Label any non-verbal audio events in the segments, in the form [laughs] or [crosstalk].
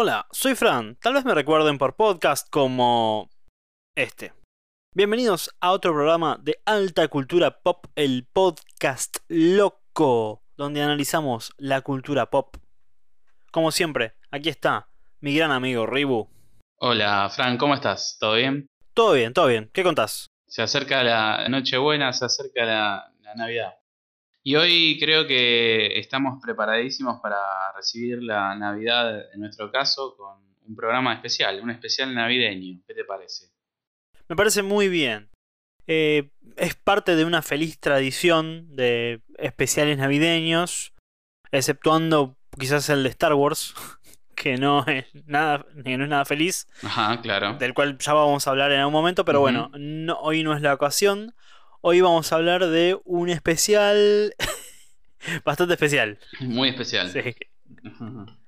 Hola, soy Fran. Tal vez me recuerden por podcast como este. Bienvenidos a otro programa de alta cultura pop, el podcast loco, donde analizamos la cultura pop. Como siempre, aquí está mi gran amigo Ribu. Hola, Fran, ¿cómo estás? ¿Todo bien? Todo bien, todo bien. ¿Qué contás? Se acerca la Nochebuena, se acerca la, la Navidad. Y hoy creo que estamos preparadísimos para recibir la Navidad, en nuestro caso, con un programa especial, un especial navideño. ¿Qué te parece? Me parece muy bien. Eh, es parte de una feliz tradición de especiales navideños, exceptuando quizás el de Star Wars, [laughs] que no es nada, que no es nada feliz, Ajá, claro. del cual ya vamos a hablar en algún momento, pero bueno, no- hoy no es la ocasión. Hoy vamos a hablar de un especial [laughs] bastante especial. Muy especial. sí. [laughs]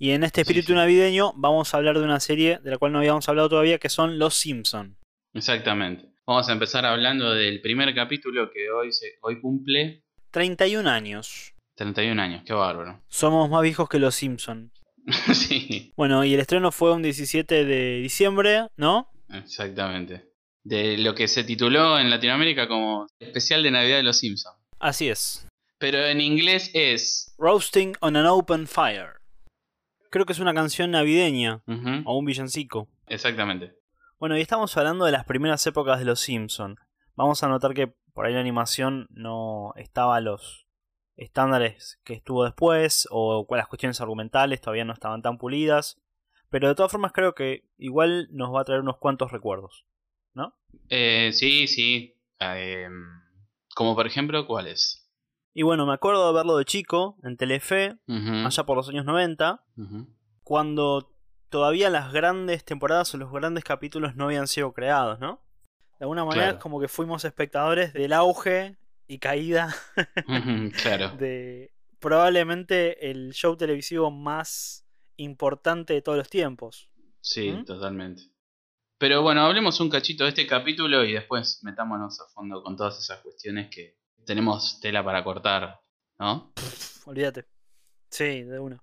Y en este Sí, espíritu sí. navideño vamos a hablar de una serie de la cual no habíamos hablado todavía, que son Los Simpson. Exactamente. Vamos a empezar hablando del primer capítulo que hoy, se, hoy cumple 31 años. 31 años. Qué bárbaro. Somos más viejos que Los Simpson. [laughs] sí, Bueno, y el estreno fue un 17 de diciembre, ¿no? exactamente. De lo que se tituló en Latinoamérica como especial de Navidad de los Simpsons. Así es. Pero en inglés es. Roasting on an Open Fire. Creo que es una canción navideña o un villancico. Exactamente. Bueno, y estamos hablando de las primeras épocas de Los Simpson. Vamos a notar que por ahí la animación no estaba a los estándares que estuvo después o las cuestiones argumentales todavía no estaban tan pulidas. Pero de todas formas creo que igual nos va a traer unos cuantos recuerdos. ¿No? Eh, sí, sí. Eh, como por ejemplo, ¿cuáles? Y bueno, me acuerdo de verlo de chico en Telefe, allá por los años 90, ujú. cuando todavía las grandes temporadas o los grandes capítulos no habían sido creados, ¿no? De alguna manera Claro. es como que fuimos espectadores del auge y caída [laughs] claro. de probablemente el show televisivo más importante de todos los tiempos. Sí, ¿Mm? totalmente. Pero bueno, hablemos un cachito de este capítulo y después metámonos a fondo con todas esas cuestiones que tenemos tela para cortar, ¿no? Pff, olvídate. Sí, de una.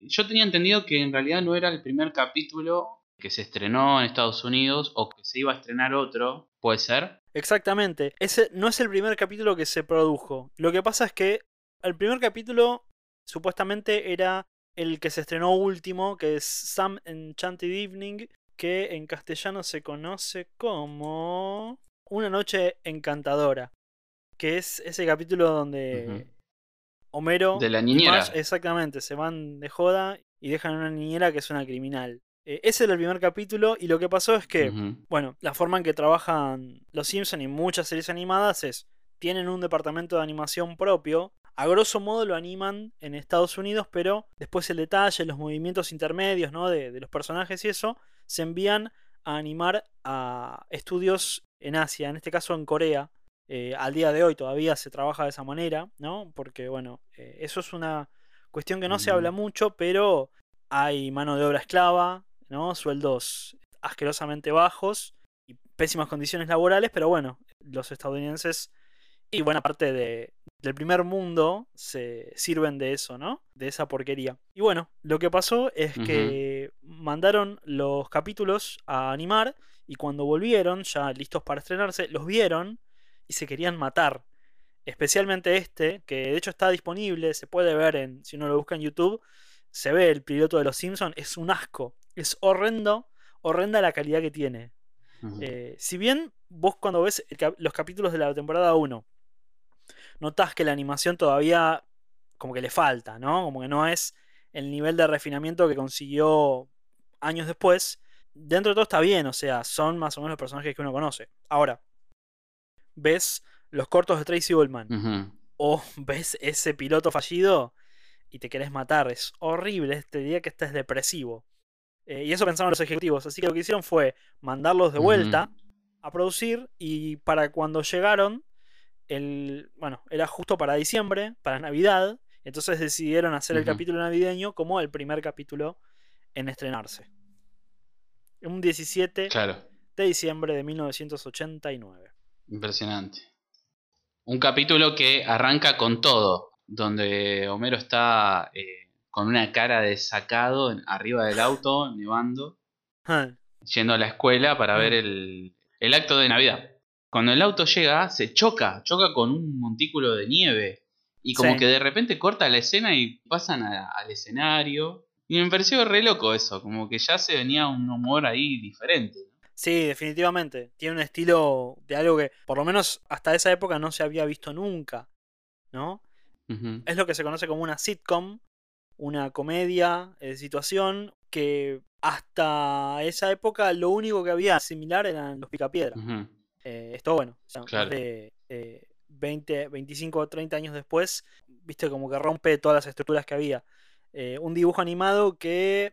Yo tenía entendido que en realidad no era el primer capítulo que se estrenó en Estados Unidos o que se iba a estrenar otro, ¿puede ser? Exactamente. Ese no es el primer capítulo que se produjo. Lo que pasa es que el primer capítulo supuestamente era el que se estrenó último, que es Some Enchanted Evening, que en castellano se conoce como Una noche encantadora, que es ese capítulo donde. Homero De la niñera. Marge, exactamente, se van de joda y dejan a una niñera que es una criminal. Eh, ese era el primer capítulo y lo que pasó es que bueno, la forma en que trabajan los Simpson y muchas series animadas es, tienen un departamento de animación propio, a grosso modo lo animan en Estados Unidos, pero después el detalle, los movimientos intermedios ¿no? de, de los personajes y eso, se envían a animar a estudios en Asia, en este caso en Corea. Eh, al día de hoy todavía se trabaja de esa manera, ¿no? Porque bueno, eh, eso es una cuestión que no se habla mucho, pero hay mano de obra esclava, ¿no? Sueldos asquerosamente bajos y pésimas condiciones laborales, pero bueno, los estadounidenses y buena parte de- del primer mundo se sirven de eso, ¿no? De esa porquería. Y bueno, lo que pasó es que mandaron los capítulos a animar y cuando volvieron, ya listos para estrenarse, los vieron y se querían matar. Especialmente este, que de hecho está disponible, se puede ver en, si uno lo busca en YouTube, se ve el piloto de los Simpsons, es un asco, es horrendo, horrenda la calidad que tiene. Eh, si bien vos cuando ves cap- los capítulos de la temporada 1, notás que la animación todavía como que le falta, ¿no? Como que no es el nivel de refinamiento que consiguió años después. Dentro de todo está bien, o sea, son más o menos los personajes que uno conoce. Ahora, ves los cortos de Tracy Ullman o [laughs] ves ese piloto fallido y te querés matar. Es horrible, te diría que este es depresivo. Eh, y eso pensaron los ejecutivos. Así que lo que hicieron fue mandarlos de vuelta a producir y para cuando llegaron, el, bueno, era justo para diciembre, para Navidad. Entonces decidieron hacer el capítulo navideño como el primer capítulo en estrenarse. Un 17 Claro, de diciembre de 1989. impresionante. Un capítulo que arranca con todo, donde Homero está eh, con una cara de sacado arriba del auto, nevando, [laughs] yendo a la escuela para ver el, el acto de Navidad. Cuando el auto llega, se choca, choca con un montículo de nieve. Y como Sí. que de repente corta la escena y pasan a- al escenario. Y me pareció re loco eso, como que ya se venía un humor ahí diferente. Sí, definitivamente. Tiene un estilo de algo que, por lo menos hasta esa época, no se había visto nunca. ¿No? Es lo que se conoce como una sitcom, una comedia de situación que hasta esa época lo único que había similar eran los picapiedra. Ujú. Eh, esto bueno, o sea, más Claro. de eh, 20, 25 o 30 años después, viste como que rompe todas las estructuras que había. Eh, un dibujo animado que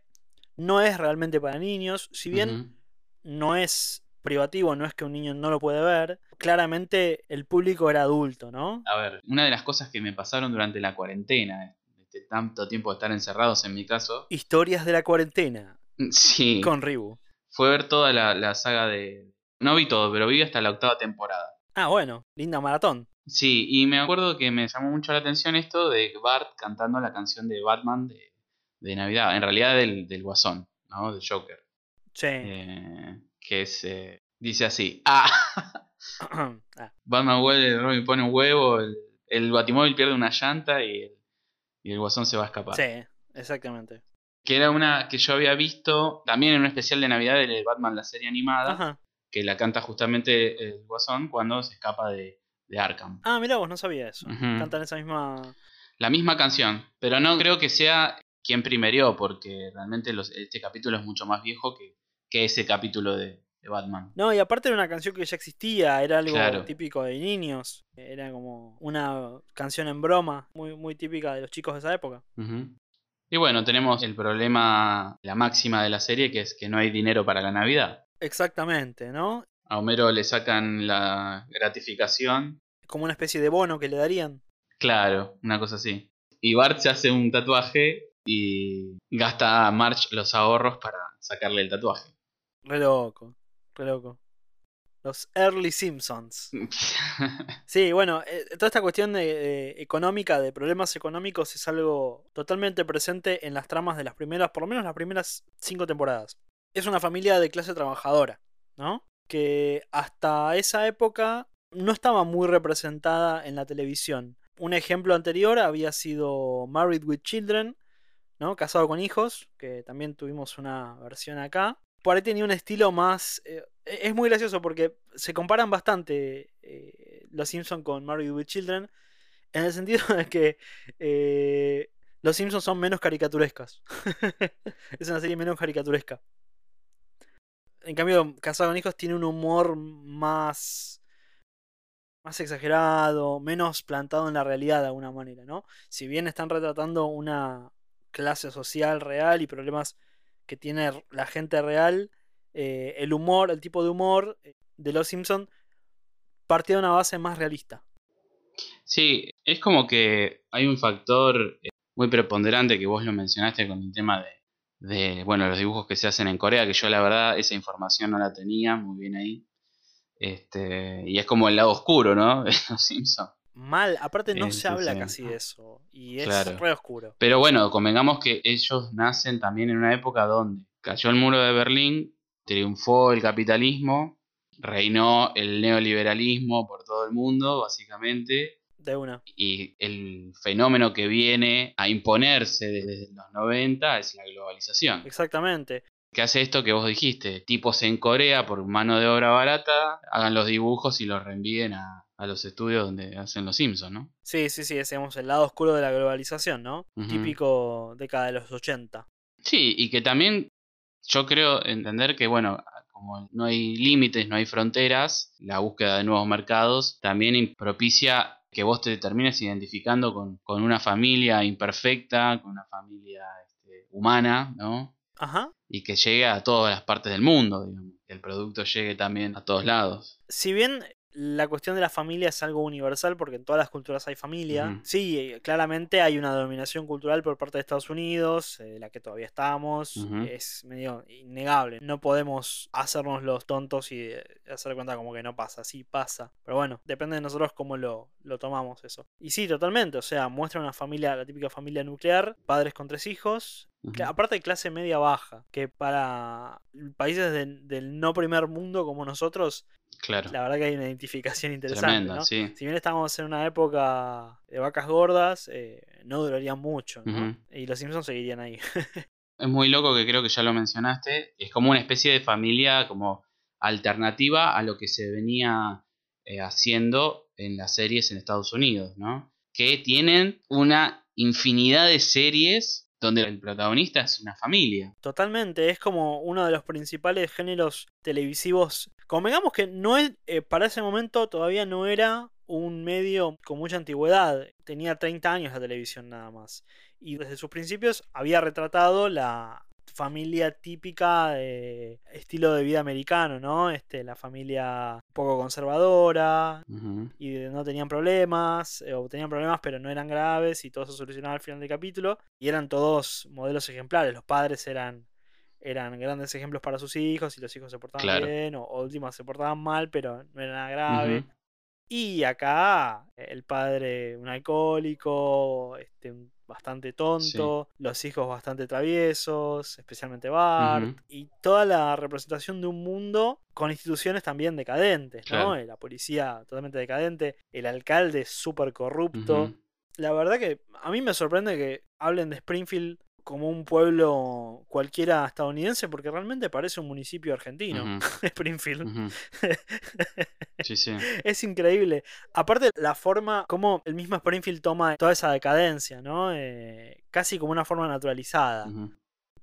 no es realmente para niños, si bien no es privativo, no es que un niño no lo puede ver, claramente el público era adulto, ¿no? A ver, una de las cosas que me pasaron durante la cuarentena, este tanto tiempo de estar encerrados en mi caso, Historias de la cuarentena [laughs] sí, con Ribu. fue ver toda la, la saga de... No vi todo, pero vi hasta la octava temporada. Ah, bueno, linda maratón. Sí, y me acuerdo que me llamó mucho la atención esto de Bart cantando la canción de Batman de, de Navidad, en realidad del, del Guasón, ¿no? Del Joker. Sí. Eh, que es... eh, dice así, ah, [clears throat] Ah, Batman huele, Robin pone un huevo, el, el Batimóvil pierde una llanta y el, y el Guasón se va a escapar. sí, exactamente. Que era una que yo había visto también en un especial de Navidad de Batman, la serie animada, Ajá. Que la canta justamente el Guasón cuando se escapa de, de Arkham. Ah, mira vos, no sabía eso. Cantan esa misma. La misma canción, pero no creo que sea quien primerió, porque realmente los- este capítulo es mucho más viejo que, que ese capítulo de, de Batman. No, y aparte era una canción que ya existía, era algo Claro. típico de niños. Era como una canción en broma, muy, muy típica de los chicos de esa época. Y bueno, tenemos el problema, la máxima de la serie, que es que no hay dinero para la Navidad. Exactamente, ¿no? A Homero le sacan la gratificación Como una especie de bono que le darían. Claro, una cosa así. Y Bart se hace un tatuaje y gasta a Marge los ahorros para sacarle el tatuaje. Re loco, re loco. Los Early Simpsons. [laughs] Sí, bueno, eh, toda esta cuestión de, de económica, de problemas económicos, es algo totalmente presente en las tramas de las primeras, por lo menos las primeras cinco temporadas. Es una familia de clase trabajadora, ¿no? Que hasta esa época no estaba muy representada en la televisión. Un ejemplo anterior había sido Married with Children, ¿no? Casado con hijos, que también tuvimos una versión acá. Por ahí tenía un estilo más... eh, es muy gracioso porque se comparan bastante eh, Los Simpsons con Married with Children, en el sentido de que eh, Los Simpsons son menos caricaturescas. [laughs] es una serie menos caricaturesca. En cambio, Casado con hijos tiene un humor más más exagerado, menos plantado en la realidad de alguna manera, ¿no? Si bien están retratando una clase social real y problemas que tiene la gente real, eh, el humor, el tipo de humor eh, de Los Simpson partía de una base más realista. Sí, es como que hay un factor eh, muy preponderante que vos lo mencionaste con el tema de, de, bueno, los dibujos que se hacen en Corea, que yo la verdad esa información no la tenía muy bien ahí. Este, y es como el lado oscuro, ¿no? [laughs] De los Simpsons. Mal, aparte no se habla casi de eso. Y es Claro. re oscuro. Pero bueno, convengamos que ellos nacen también en una época donde cayó el muro de Berlín, triunfó el capitalismo, reinó el neoliberalismo por todo el mundo, básicamente, De una. y el fenómeno que viene a imponerse desde los 90 es la globalización. Exactamente. ¿Qué hace esto que vos dijiste? Tipos en Corea por mano de obra barata hagan los dibujos y los reenvíen a, a los estudios donde hacen los Simpsons, ¿no? Sí, sí, sí, decíamos el lado oscuro de la globalización, ¿no? Ujú. Típico década de los 80. Sí, y que también yo creo entender que, bueno, como no hay límites, no hay fronteras, la búsqueda de nuevos mercados también propicia que vos te termines identificando con, con una familia imperfecta, con una familia este, humana, ¿no? Ajá. Y que llegue a todas las partes del mundo, digamos, que el producto llegue también a todos lados. Si bien la cuestión de la familia es algo universal porque en todas las culturas hay familia. Sí, eh, claramente hay una dominación cultural por parte de Estados Unidos, eh, la que todavía estamos. Es medio innegable. No podemos hacernos los tontos y eh, hacer cuenta como que no pasa. Sí, pasa. Pero bueno, depende de nosotros cómo lo, lo tomamos eso. Y sí, totalmente. O sea, muestra una familia, la típica familia nuclear, padres con tres hijos, Aparte de clase media baja, que para países del, del no primer mundo como nosotros, Claro. la verdad que hay una identificación interesante. Tremenda, ¿no? sí. Si bien estamos en una época de vacas gordas, eh, no durarían mucho, ¿no? Y los Simpsons seguirían ahí. [laughs] Es muy loco que creo que ya lo mencionaste. Es como una especie de familia como alternativa a lo que se venía eh, haciendo en las series en Estados Unidos, ¿no? Que tienen una infinidad de series donde el protagonista es una familia. Totalmente, es como uno de los principales géneros televisivos. Convengamos que no es, eh, para ese momento todavía no era un medio con mucha antigüedad. Tenía 30 años la televisión nada más. Y desde sus principios había retratado la familia típica de estilo de vida americano, ¿no? Este, la familia un poco conservadora, y de- no tenían problemas, eh, o tenían problemas pero no eran graves y todo se solucionaba al final del capítulo. Y eran todos modelos ejemplares, los padres eran, eran grandes ejemplos para sus hijos y los hijos se portaban Claro. bien, o, últimas se portaban mal pero no era nada grave. Y acá el padre un alcohólico, este, bastante tonto, los hijos bastante traviesos, especialmente Bart, y toda la representación de un mundo con instituciones también decadentes, ¿no? Claro. Eh, La policía totalmente decadente, el alcalde súper corrupto. La verdad que a mí me sorprende que hablen de Springfield como un pueblo cualquiera estadounidense, porque realmente parece un municipio argentino. [laughs] Springfield. Sí, sí. [laughs] Es increíble. Aparte, la forma como el mismo Springfield toma toda esa decadencia, ¿no? Eh, casi como una forma naturalizada.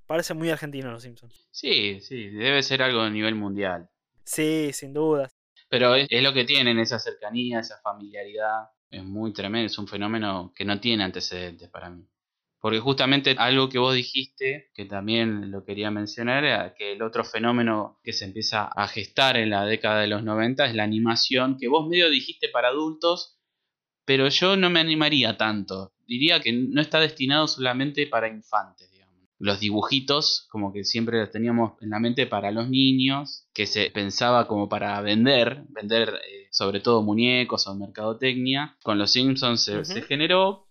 Parece muy argentino los Simpsons. Sí, sí, debe ser algo a nivel mundial. Sí, sin duda. Pero es, es lo que tienen, esa cercanía, esa familiaridad. Es muy tremendo, es un fenómeno que no tiene antecedentes para mí. Porque justamente algo que vos dijiste, que también lo quería mencionar, era que el otro fenómeno que se empieza a gestar en la década de los 90 es la animación, que vos medio dijiste para adultos, pero yo no me animaría tanto. Diría que no está destinado solamente para infantes, digamos. Los dibujitos, como que siempre los teníamos en la mente para los niños, que se pensaba como para vender, vender eh, sobre todo muñecos o mercadotecnia. Con los Simpsons se, generó,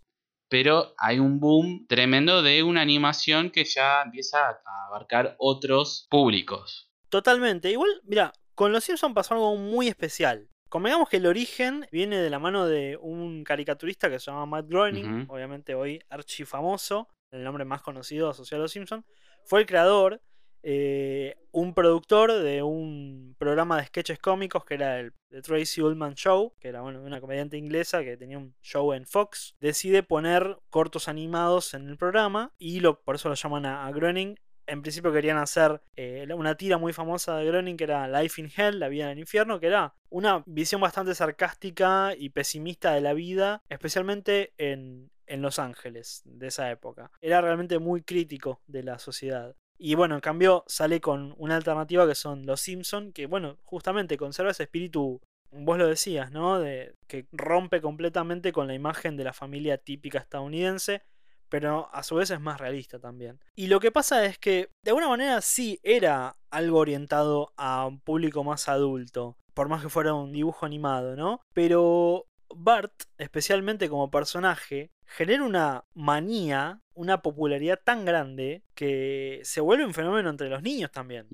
pero hay un boom tremendo de una animación que ya empieza a abarcar otros públicos. Totalmente. Igual, mira, con los Simpsons pasó algo muy especial. Convengamos que el origen viene de la mano de un caricaturista que se llama Matt Groening, obviamente hoy archifamoso, el nombre más conocido asociado a los Simpsons. Fue el creador, eh, un productor de un programa de sketches cómicos que era el The Tracy Ullman Show, que era bueno, una comediante inglesa que tenía un show en Fox. Decide poner cortos animados en el programa y por eso lo llaman a, a Groening en principio querían hacer eh, una tira muy famosa de Groening que era Life in Hell, la vida en el infierno, que era una visión bastante sarcástica y pesimista de la vida, especialmente en, en Los Ángeles de esa época. Era realmente muy crítico de la sociedad. Y bueno, en cambio sale con una alternativa que son Los Simpson, que bueno, justamente conserva ese espíritu, vos lo decías, ¿no? De, que rompe completamente con la imagen de la familia típica estadounidense pero a su vez es más realista también. Y lo que pasa es que de alguna manera sí era algo orientado a un público más adulto, por más que fuera un dibujo animado, ¿no? Pero Bart, especialmente como personaje, genera una manía, una popularidad tan grande que se vuelve un fenómeno entre los niños también.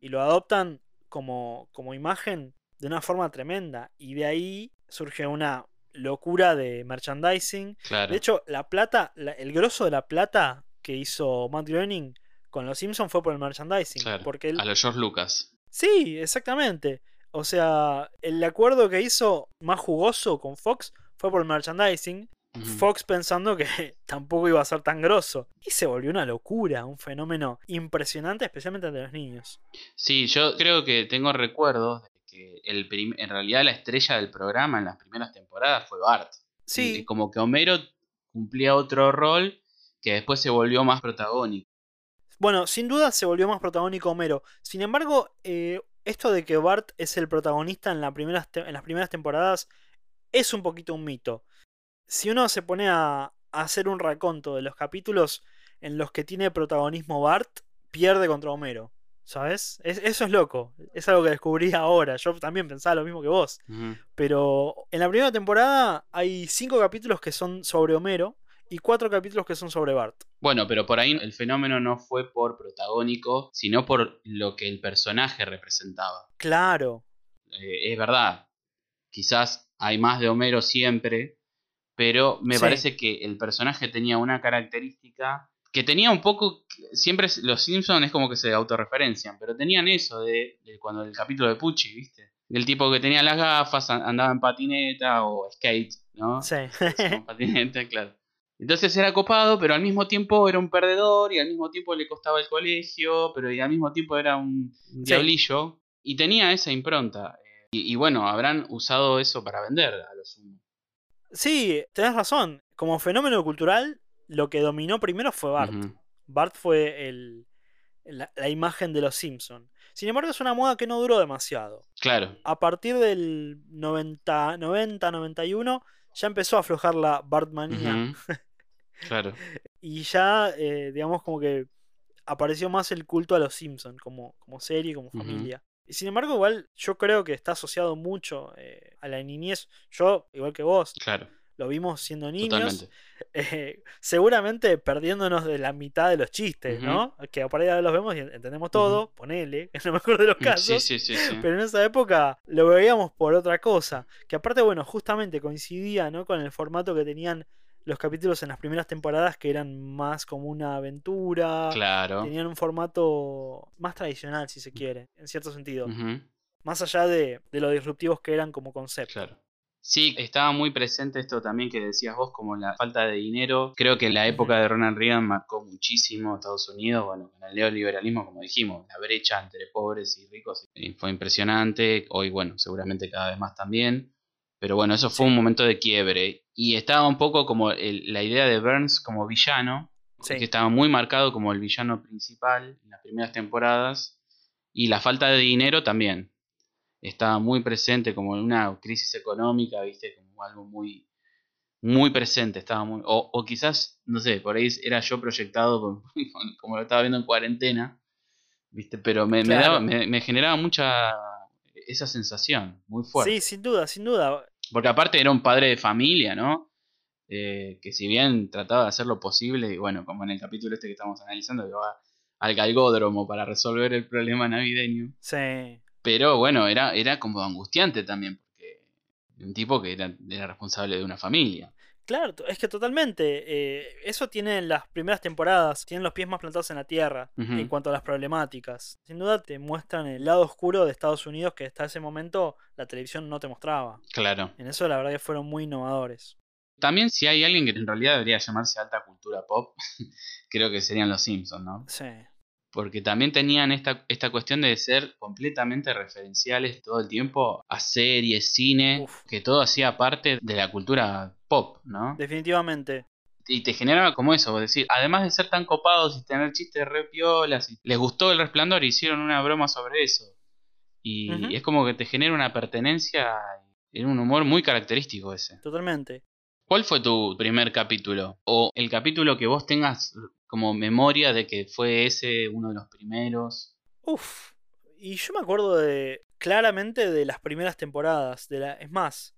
Y lo adoptan como, como imagen de una forma tremenda. Y de ahí surge una locura de merchandising Claro. de hecho, la plata, la- el grosso de la plata que hizo Matt Groening con los Simpsons fue por el merchandising. Claro, Porque él... A los George Lucas. Sí, exactamente. O sea, el acuerdo que hizo más jugoso con Fox fue por el merchandising. Fox pensando que [laughs] tampoco iba a ser tan grosso. Y se volvió una locura, un fenómeno impresionante, especialmente entre los niños. Sí, yo creo que tengo recuerdos de que el en realidad la estrella del programa en las primeras temporadas fue Bart. Y Sí, como que Homero cumplía otro rol que después se volvió más protagónico. Bueno, sin duda se volvió más protagónico Homero. Sin embargo, eh, esto de que Bart es el protagonista en, la primeras te- en las primeras temporadas es un poquito un mito. Si uno se pone a, a hacer un raconto de los capítulos en los que tiene protagonismo Bart, pierde contra Homero. ¿Sabes? Es- eso es loco. Es algo que descubrí ahora. Yo también pensaba lo mismo que vos. Pero en la primera temporada hay cinco capítulos que son sobre Homero y cuatro capítulos que son sobre Bart. Bueno, pero por ahí el fenómeno no fue por protagónico, sino por lo que el personaje representaba. Claro. Eh, es verdad, quizás hay más de Homero siempre, pero me Sí. parece que el personaje tenía una característica que tenía un poco, siempre los Simpsons es como que se autorreferencian, pero tenían eso de, de cuando el capítulo de Pucci, ¿viste? El tipo que tenía las gafas, an- andaba en patineta o skate, ¿no? Sí. Con [laughs] patineta, claro. Entonces era copado, pero al mismo tiempo era un perdedor y al mismo tiempo le costaba el colegio, pero y al mismo tiempo era un Sí. diablillo y tenía esa impronta. Y, y bueno, habrán usado eso para vender a los sumo. Sí, tenés razón. Como fenómeno cultural, lo que dominó primero fue Bart. Bart fue el, la, la imagen de los Simpson. Sin embargo, es una moda que no duró demasiado. Claro, A partir del 90, 90 91, ya empezó a aflojar la Bartmanía. ujú. [laughs] claro, Y ya, eh, digamos, como que apareció más el culto a los Simpson como, como serie, como familia. Y sin embargo, igual yo creo que está asociado mucho eh, a la niñez. Yo, igual que vos, claro, lo vimos siendo niños. [laughs] eh, seguramente perdiéndonos de la mitad de los chistes. ¿no? Que por ahí ahora los vemos y entendemos todo, ponele, en lo mejor de los Sí, casos. sí, sí, sí. Pero en esa época lo veíamos por otra cosa. Que aparte, bueno, justamente coincidía ¿no? con el formato que tenían los capítulos en las primeras temporadas, que eran más como una aventura. Claro. Tenían un formato más tradicional, si se quiere, en cierto sentido. Más allá de, de lo disruptivos que eran como concepto. Claro. Sí, estaba muy presente esto también que decías vos, como la falta de dinero. Creo que la época de Ronald Reagan marcó muchísimo a Estados Unidos, bueno, con el neoliberalismo, como dijimos, la brecha entre pobres y ricos eh, fue impresionante. Hoy, bueno, seguramente cada vez más también. Pero bueno, eso fue Sí. un momento de quiebre. Y estaba un poco como el- la idea de Burns como villano, Sí. que estaba muy marcado como el villano principal en las primeras temporadas. Y la falta de dinero también estaba muy presente como en una crisis económica, viste, como algo muy muy presente, estaba muy o, o quizás, no sé, por ahí era yo proyectado [laughs] como lo estaba viendo en cuarentena, viste, pero me, daba me, me generaba mucha esa sensación, muy fuerte. Sí, sin duda, sin duda. Porque aparte era un padre de familia, ¿no? Eh, que si bien trataba de hacer lo posible, y bueno, como en el capítulo este que estamos analizando, que va al galgódromo para resolver el problema navideño. Sí. Pero bueno, era, era como angustiante también, porque un tipo que era, era responsable de una familia. Claro, es que totalmente. eh, eso tiene en las primeras temporadas, tienen los pies más plantados en la tierra en cuanto a las problemáticas. Sin duda te muestran el lado oscuro de Estados Unidos que hasta ese momento la televisión no te mostraba. Claro. En eso la verdad que fueron muy innovadores. También si hay alguien que en realidad debería llamarse alta cultura pop, [laughs] creo que serían los Simpsons, ¿no? Sí, Porque también tenían esta, esta cuestión de ser completamente referenciales todo el tiempo a series, cine, Uf. que todo hacía parte de la cultura pop, ¿no? definitivamente. Y te generaba como eso, vos decir, además de ser tan copados y tener chistes re piolas, y les gustó el resplandor y hicieron una broma sobre eso. Y es como que te genera una pertenencia en un humor muy característico ese. Totalmente. ¿Cuál fue tu primer capítulo? O el capítulo que vos tengas como memoria de que fue ese uno de los primeros. Uf. Y yo me acuerdo de claramente de las primeras temporadas. De la, es más,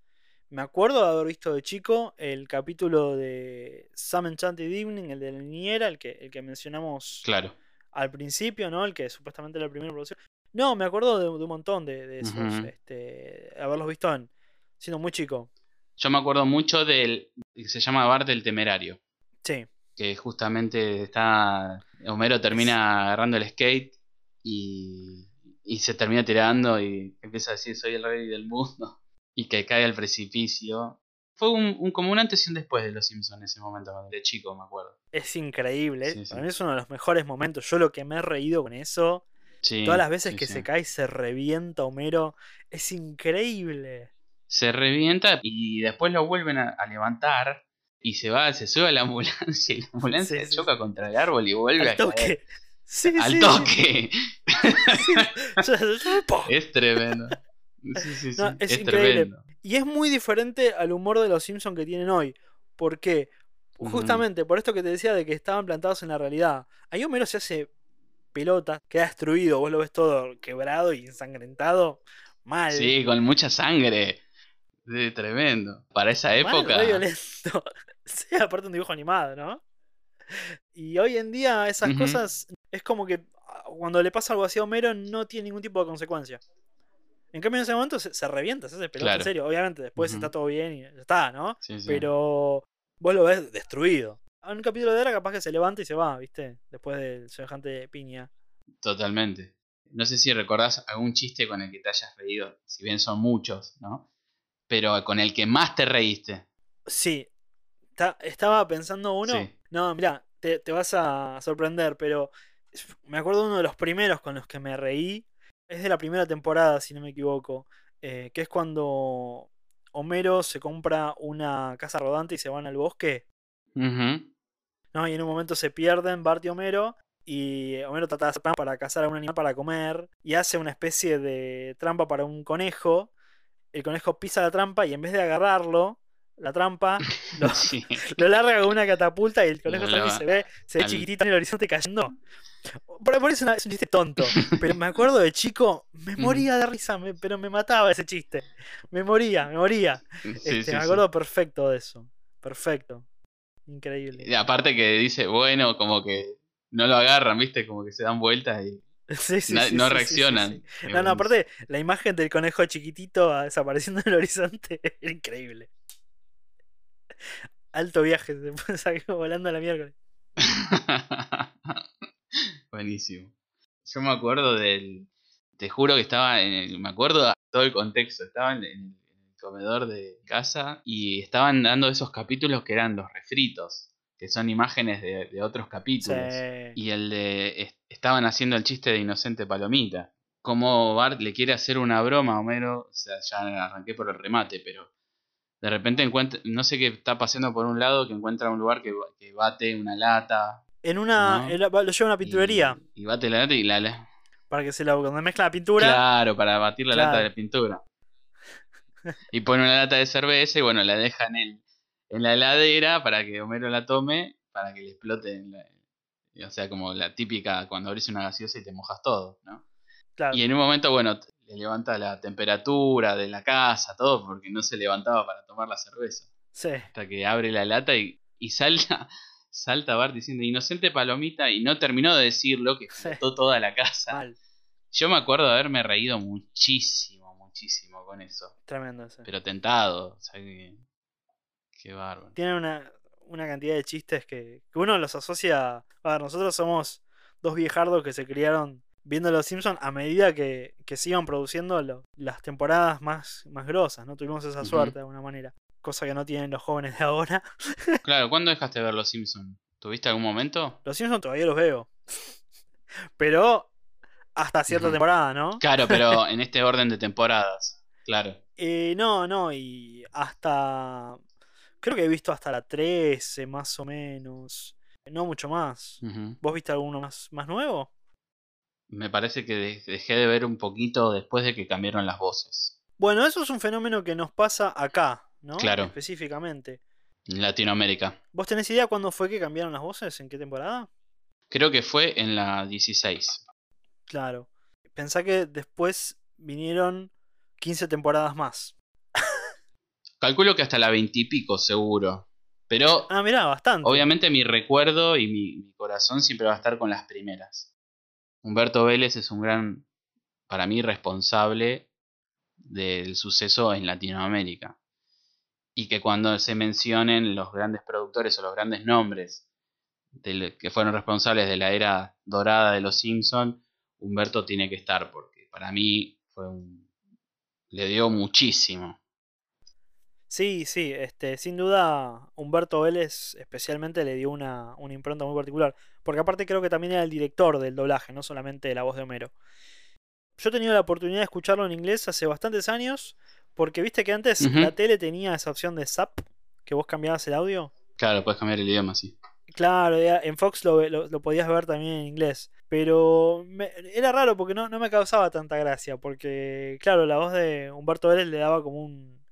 me acuerdo de haber visto de chico el capítulo de Some Enchanted Evening, el de la niñera, el que, el que mencionamos Claro. al principio, ¿no? El que supuestamente era el primer producción. No, me acuerdo de, de un montón de, de esos. Ujú. este, haberlos visto en, siendo muy chico. Yo me acuerdo mucho del que se llama Bart del Temerario. Sí, Que justamente está. Homero termina agarrando el skate y, y se termina tirando y empieza a decir soy el rey del mundo. Y que cae al precipicio. Fue un, un- como un antes y un después de los Simpsons en ese momento, de chico, me acuerdo. es increíble. Sí, sí. Para mí es uno de los mejores momentos. Yo lo que me he reído con eso. Sí, Todas las veces que se cae y se revienta Homero. Es increíble. se revienta y después lo vuelven a, a levantar y se va, se sube a la [laughs] ambulancia y la ambulancia choca contra el árbol y vuelve Al a caer. toque. Sí, [laughs] al toque. es tremendo. Sí, sí, sí. No, es es increíble. tremendo. Y es muy diferente al humor de los Simpsons que tienen hoy. ¿Por qué? Justamente por esto que te decía de que estaban plantados en la realidad. Ahí Homero se hace pelota, queda destruido, vos lo ves todo quebrado y ensangrentado. Mal. Sí, con mucha sangre. Sí, tremendo. Para esa mal, época. violento. [laughs] sí, aparte un dibujo animado, ¿no? Y hoy en día esas cosas es como que ah, cuando le pasa algo así a Homero no tiene ningún tipo de consecuencia. En cambio en ese momento se, se revienta, se hace pelota en serio. Obviamente después está todo bien y ya está, ¿no? Sí, sí. Pero vos lo ves destruido. En un capítulo de era capaz que se levanta y se va, ¿viste? Después del semejante piña. Totalmente. No sé si recordás algún chiste con el que te hayas reído, si bien son muchos, ¿no? Pero con el que más te reíste. Sí. Ta- estaba pensando uno. Sí. No, mirá, te, te vas a sorprender, pero me acuerdo uno de los primeros con los que me reí. Es de la primera temporada, si no me equivoco. eh, que es cuando Homero se compra una casa rodante y se van al bosque. ¿no? Y en un momento se pierden Bart y Homero. Y Homero trata de hacer trampa para cazar a un animal para comer. Y hace una especie de trampa para un conejo. El conejo pisa la trampa y en vez de agarrarlo, la trampa, [laughs] lo, Sí. [laughs] lo larga con una catapulta y el conejo eleva se ve, se ve al- chiquitito en el horizonte cayendo. Por, por eso es un chiste tonto. [laughs] Pero me acuerdo de chico, me moría de risa, me- pero me mataba ese chiste. Me moría, me moría. Sí, Este, sí, me acuerdo perfecto de eso. Perfecto. Increíble. Y aparte que dice, bueno, como que no lo agarran, ¿viste? Como que se dan vueltas y Sí, sí, no sí, sí, reaccionan. No, no, aparte, la imagen del conejo chiquitito ah, desapareciendo en el horizonte era increíble. Alto viaje, [laughs] se salió volando a la miércoles. [laughs] Buenísimo. Yo me acuerdo del. Te juro que estaba en el- Me acuerdo todo el contexto. Estaba en el, comedor de casa y estaban dando esos capítulos que eran los refritos, que son imágenes de, de otros capítulos. Sí. Y el de. es- Estaban haciendo el chiste de Inocente Palomita. Como Bart le quiere hacer una broma a Homero. O sea, ya arranqué por el remate, pero. De repente encuentra. No sé qué está pasando por un lado, que encuentra un lugar que, que bate una lata. En una. No. lo lleva a una pinturería Y, y bate la lata y la. la- para que se la. Cuando mezcla la pintura. Claro, para batir la lata de pintura. Y pone una lata de cerveza y bueno, la deja en, el, en la heladera para que Homero la tome, para que le explote. en la- o sea, como la típica cuando abrís una gaseosa y te mojas todo, ¿no? Claro. Y en un momento, bueno, le levanta la temperatura de la casa, todo, porque no se levantaba para tomar la cerveza. Sí. Hasta que abre la lata y, y salta, [laughs] salta Bart diciendo inocente palomita y no terminó de decirlo, que Sí. toda la casa. Mal. Yo me acuerdo de haberme reído muchísimo, muchísimo con eso. Tremendo ese. Pero tentado, o sea que. Qué bárbaro. Tiene una, una cantidad de chistes que, que uno los asocia. A ver, nosotros somos dos viejardos que se criaron viendo Los Simpsons a medida que, que se iban produciendo lo- las temporadas más, más grosas, ¿no? Tuvimos esa suerte de alguna manera. Cosa que no tienen los jóvenes de ahora. [laughs] Claro, ¿cuándo dejaste de ver Los Simpsons? ¿Tuviste algún momento? Los Simpsons todavía los veo. [laughs] Pero hasta cierta temporada, ¿no? Claro, pero [laughs] en este orden de temporadas. Claro. Eh, no, no, y hasta. Creo que he visto hasta la 13, más o menos. No mucho más. ¿Vos viste alguno más, más nuevo? Me parece que de- dejé de ver un poquito después de que cambiaron las voces. Bueno, eso es un fenómeno que nos pasa acá, ¿no? Claro. Específicamente. En Latinoamérica. ¿Vos tenés idea cuándo fue que cambiaron las voces? ¿En qué temporada? Creo que fue en la 16. Claro. Pensá que después vinieron 15 temporadas más. [laughs] Calculo que hasta la 20 y pico, seguro. Pero Ah, mirá, bastante. Obviamente mi recuerdo y mi, mi corazón siempre va a estar con las primeras. Humberto Vélez es un gran, para mí, responsable del suceso en Latinoamérica. Y que cuando se mencionen los grandes productores o los grandes nombres que fueron responsables de la era dorada de los Simpson, Humberto tiene que estar, porque para mí fue un, le dio muchísimo. Sí, sí, este, sin duda Humberto Vélez especialmente le dio una, una impronta muy particular. Porque aparte creo que también era el director del doblaje, no solamente la voz de Homero. Yo he tenido la oportunidad de escucharlo en inglés hace bastantes años, porque viste que antes la tele tenía esa opción de zap, que vos cambiabas el audio. Claro, puedes cambiar el idioma, sí. Claro, en Fox lo, lo- lo podías ver también en inglés. Pero me- era raro porque no, no me causaba tanta gracia. Porque, claro, la voz de Humberto Vélez le daba como un,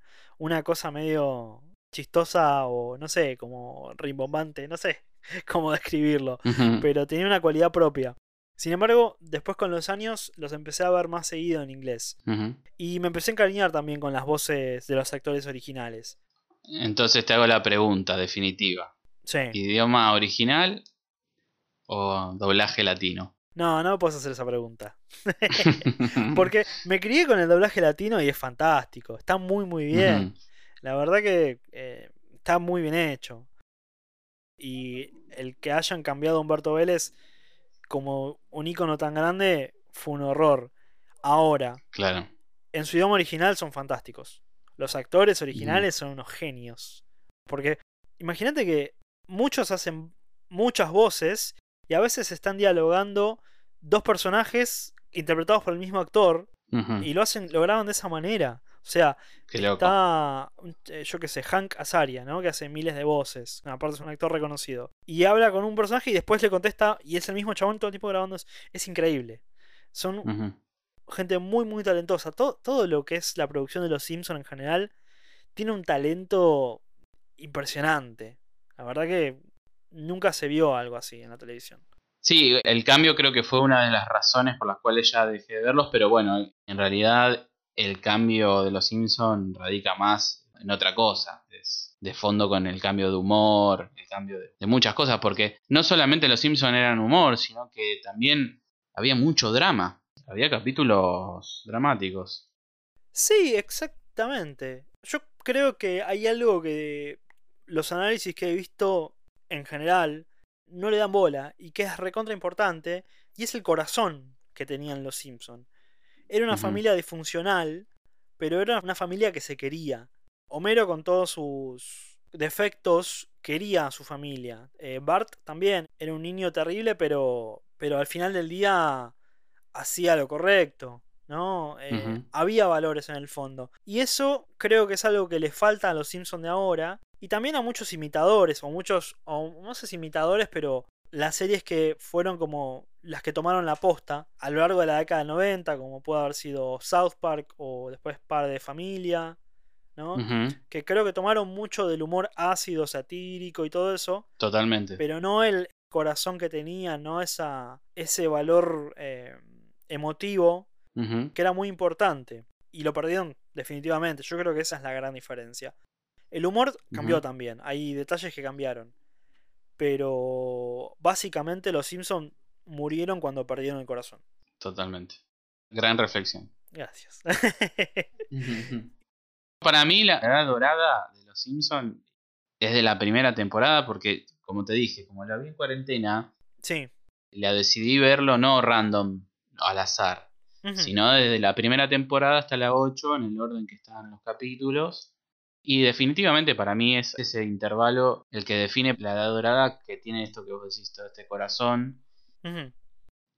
una cosa medio chistosa o no sé, como rimbombante, no sé [laughs] cómo describirlo. Pero tenía una cualidad propia. Sin embargo, después con los años los empecé a ver más seguido en inglés. Y me empecé a encariñar también con las voces de los actores originales. Entonces te hago la pregunta definitiva. Sí. ¿Idioma original o doblaje latino? No, no me puedes hacer esa pregunta. [laughs] Porque me crié con el doblaje latino y es fantástico. Está muy, muy bien. La verdad que eh, está muy bien hecho. Y el que hayan cambiado a Humberto Vélez como un icono tan grande fue un horror. Ahora, Claro. en su idioma original son fantásticos. Los actores originales son unos genios. Porque imagínate que muchos hacen muchas voces y a veces están dialogando dos personajes interpretados por el mismo actor y lo hacen, lo graban de esa manera. O sea, está, eh, yo qué sé, Hank Azaria, ¿no? Que hace miles de voces. Aparte es un actor reconocido. Y habla con un personaje y después le contesta y es el mismo chabón todo el tiempo grabando. Es, es increíble. Son gente muy, muy talentosa. Todo, todo lo que es la producción de Los Simpsons en general tiene un talento impresionante. La verdad que nunca se vio algo así en la televisión. Sí, el cambio creo que fue una de las razones por las cuales ya dejé de verlos, pero bueno, en realidad el cambio de los Simpsons radica más en otra cosa, es de fondo con el cambio de humor, el cambio de, de muchas cosas, porque no solamente los Simpsons eran humor, sino que también había mucho drama, había capítulos dramáticos. Sí, exactamente. Yo creo que hay algo que los análisis que he visto en general no le dan bola y que es recontra importante y es el corazón que tenían los Simpson. Era una familia disfuncional, pero era una familia que se quería. Homero con todos sus defectos quería a su familia. Eh, Bart también era un niño terrible, pero pero al final del día hacía lo correcto. ¿no? Eh. Había valores en el fondo. Y eso creo que es algo que le falta a los Simpsons de ahora. Y también a muchos imitadores, o muchos, o no sé si imitadores, pero las series que fueron como las que tomaron la posta a lo largo de la década del 90, como puede haber sido South Park o después Par de Familia, ¿no? Que creo que tomaron mucho del humor ácido, satírico y todo eso, Totalmente. pero no el corazón que tenía, no esa, ese valor eh, emotivo que era muy importante. Y lo perdieron definitivamente. Yo creo que esa es la gran diferencia. El humor cambió también. Hay detalles que cambiaron. Pero básicamente los Simpsons murieron cuando perdieron el corazón. Totalmente. Gran reflexión. Gracias. [laughs] [laughs] Para mí la edad dorada de los Simpsons es de la primera temporada porque, como te dije, como la vi en cuarentena, sí. la decidí verlo no random, al azar, sino desde la primera temporada hasta la 8 en el orden que estaban los capítulos. Y definitivamente para mí es ese intervalo el que define la edad dorada que tiene esto que vos decís, todo este corazón.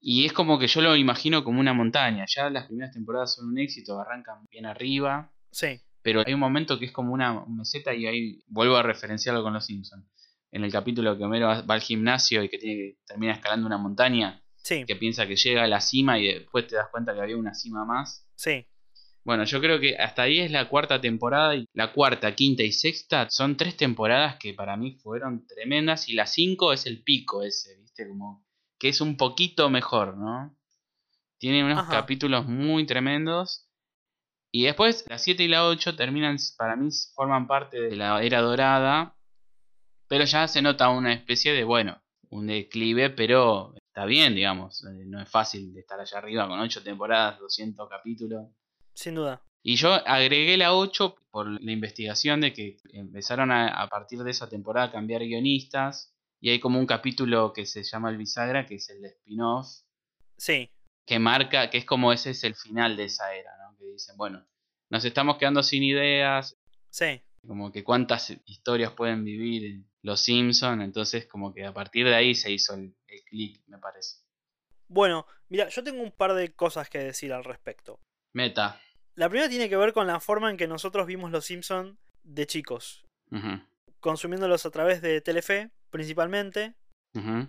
Y es como que yo lo imagino como una montaña. Ya las primeras temporadas son un éxito, arrancan bien arriba. Sí. Pero hay un momento que es como una meseta y ahí vuelvo a referenciarlo con los Simpsons. En el capítulo que Homero va al gimnasio y que tiene que termina escalando una montaña, Sí. que piensa que llega a la cima y después te das cuenta que había una cima más. Sí. Bueno, yo creo que hasta ahí es la cuarta temporada y la cuarta, quinta y sexta son tres temporadas que para mí fueron tremendas y la cinco es el pico ese, ¿viste? Como que es un poquito mejor, ¿no? Tiene unos Ajá. capítulos muy tremendos y después las 7 y la 8 terminan, para mí forman parte de la era dorada, pero ya se nota una especie de, bueno, un declive, pero está bien, digamos, eh, no es fácil de estar allá arriba con 8 temporadas, 200 capítulos. Sin duda. Y yo agregué la 8 por la investigación de que empezaron a, a partir de esa temporada a cambiar guionistas. Y hay como un capítulo que se llama El Bisagra, que es el de spin-off, Sí. que marca, que es como ese es el final de esa era, ¿no? Que dicen, bueno, nos estamos quedando sin ideas, Sí. como que cuántas historias pueden vivir los Simpsons, entonces como que a partir de ahí se hizo el, el clic, me parece. Bueno, mira, yo tengo un par de cosas que decir al respecto. Meta. La primera tiene que ver con la forma en que nosotros vimos los Simpsons de chicos. Consumiéndolos a través de Telefe, principalmente.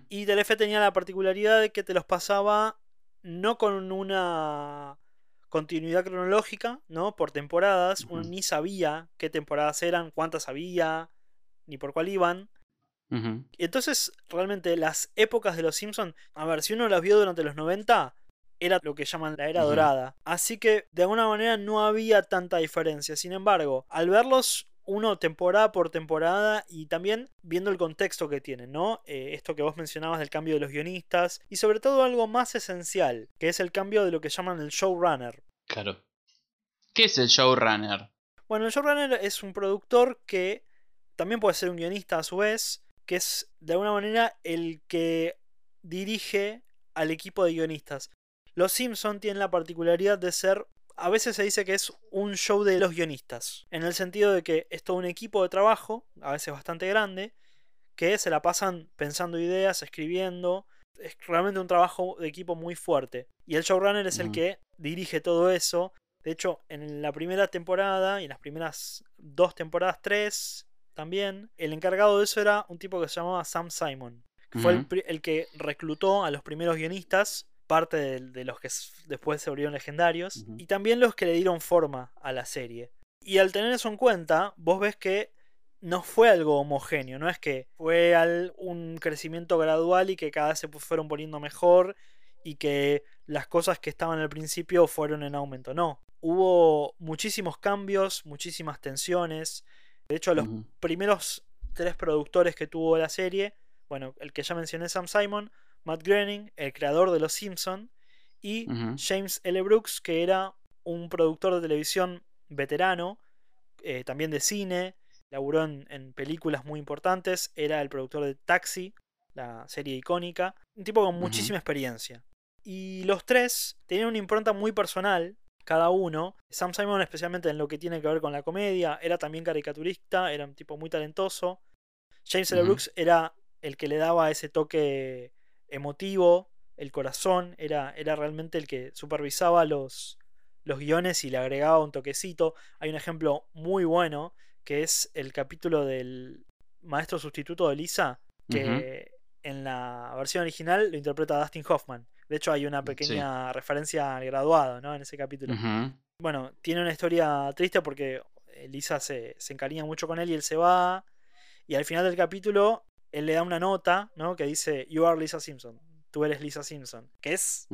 Y Telefe tenía la particularidad de que te los pasaba no con una continuidad cronológica, ¿no? Por temporadas. Uno ni sabía qué temporadas eran, cuántas había, ni por cuál iban. Entonces, realmente las épocas de los Simpsons, a ver, si uno las vio durante los 90, era lo que llaman la era dorada. Así que de alguna manera no había tanta diferencia. Sin embargo, al verlos uno temporada por temporada y también viendo el contexto que tienen, ¿no? Eh, esto que vos mencionabas del cambio de los guionistas y sobre todo algo más esencial, que es el cambio de lo que llaman el showrunner. Claro. ¿Qué es el showrunner? Bueno, el showrunner es un productor que también puede ser un guionista a su vez, que es de alguna manera el que dirige al equipo de guionistas. Los Simpson tienen la particularidad de ser, a veces se dice que es un show de los guionistas, en el sentido de que es todo un equipo de trabajo, a veces bastante grande, que se la pasan pensando ideas, escribiendo. Es realmente un trabajo de equipo muy fuerte. Y el showrunner es el Ujú. que dirige todo eso. De hecho, en la primera temporada y en las primeras dos temporadas, tres también, el encargado de eso era un tipo que se llamaba Sam Simon. Que fue el que reclutó a los primeros guionistas, parte de, de los que después se volvieron legendarios, y también los que le dieron forma a la serie. Y al tener eso en cuenta, vos ves que no fue algo homogéneo, no es que fue al- un crecimiento gradual y que cada vez se fueron poniendo mejor y que las cosas que estaban al principio fueron en aumento, no. Hubo muchísimos cambios, muchísimas tensiones. De hecho, los primeros tres productores que tuvo la serie, bueno, el que ya mencioné, Sam Simon, Matt Groening, el creador de Los Simpson, y. James L. Brooks, que era un productor de televisión veterano, eh, también de cine, laburó en, en películas muy importantes, era el productor de Taxi, la serie icónica, un tipo con muchísima experiencia. Y los tres tenían una impronta muy personal, cada uno. Sam Simon especialmente en lo que tiene que ver con la comedia, era también caricaturista, era un tipo muy talentoso. James L. Brooks era el que le daba ese toque emotivo, el corazón, era, era realmente el que supervisaba los, los guiones y le agregaba un toquecito. Hay un ejemplo muy bueno que es el capítulo del maestro sustituto de Lisa, que en la versión original lo interpreta Dustin Hoffman. De hecho, hay una Sí. pequeña referencia al graduado ¿no? en ese capítulo. Bueno, tiene una historia triste porque eh, Lisa se, se encariña mucho con él y él se va. Y al final del capítulo, él le da una nota, ¿no? Que dice, You are Lisa Simpson. Tú eres Lisa Simpson. Que es,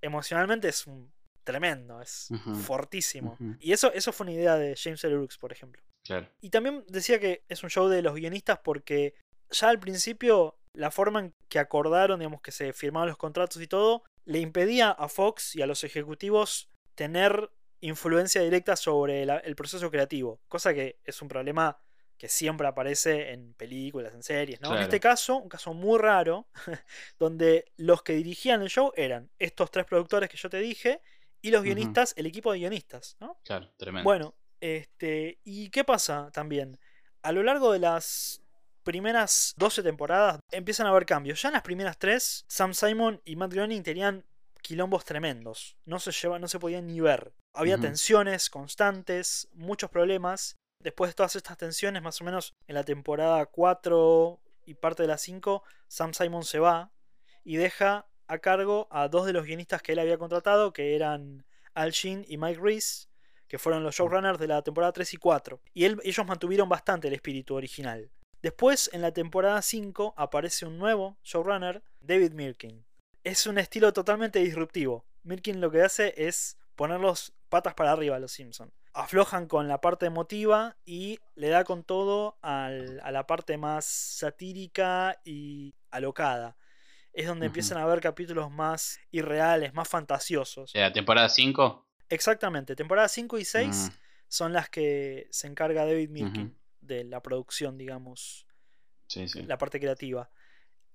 emocionalmente, es un tremendo, es fortísimo. Y eso, eso fue una idea de James L. Brooks, por ejemplo. Claro. Y también decía que es un show de los guionistas porque ya al principio la forma en que acordaron, digamos, que se firmaban los contratos y todo, le impedía a Fox y a los ejecutivos tener influencia directa sobre la- el proceso creativo, cosa que es un problema que siempre aparece en películas, en series, ¿no? En este caso, un caso muy raro, [laughs] donde los que dirigían el show eran estos tres productores que yo te dije y los guionistas, el equipo de guionistas, ¿no? Claro, tremendo. Bueno, este, ¿y qué pasa también? A lo largo de las primeras 12 temporadas empiezan a haber cambios. Ya en las primeras tres, Sam Simon y Matt Groening tenían quilombos tremendos. No se, lleva, no se podían ni ver. Había tensiones constantes, muchos problemas. Después de todas estas tensiones, más o menos en la temporada 4 y parte de la 5, Sam Simon se va y deja a cargo a dos de los guionistas que él había contratado, que eran Al Jean y Mike Reese, que fueron los showrunners de la temporada 3 y 4. Y ellos mantuvieron bastante el espíritu original. Después, en la temporada 5, aparece un nuevo showrunner, David Mirkin. Es un estilo totalmente disruptivo. Mirkin lo que hace es ponerlos patas para arriba a los Simpsons. Aflojan con la parte emotiva y le da con todo al- a la parte más satírica y alocada. Es donde empiezan a haber capítulos más irreales, más fantasiosos. ¿La temporada 5? Exactamente, temporada 5 y 6 Mm. son las que se encarga David Mirkin Ujú. de la producción, digamos, Sí, sí. la parte creativa.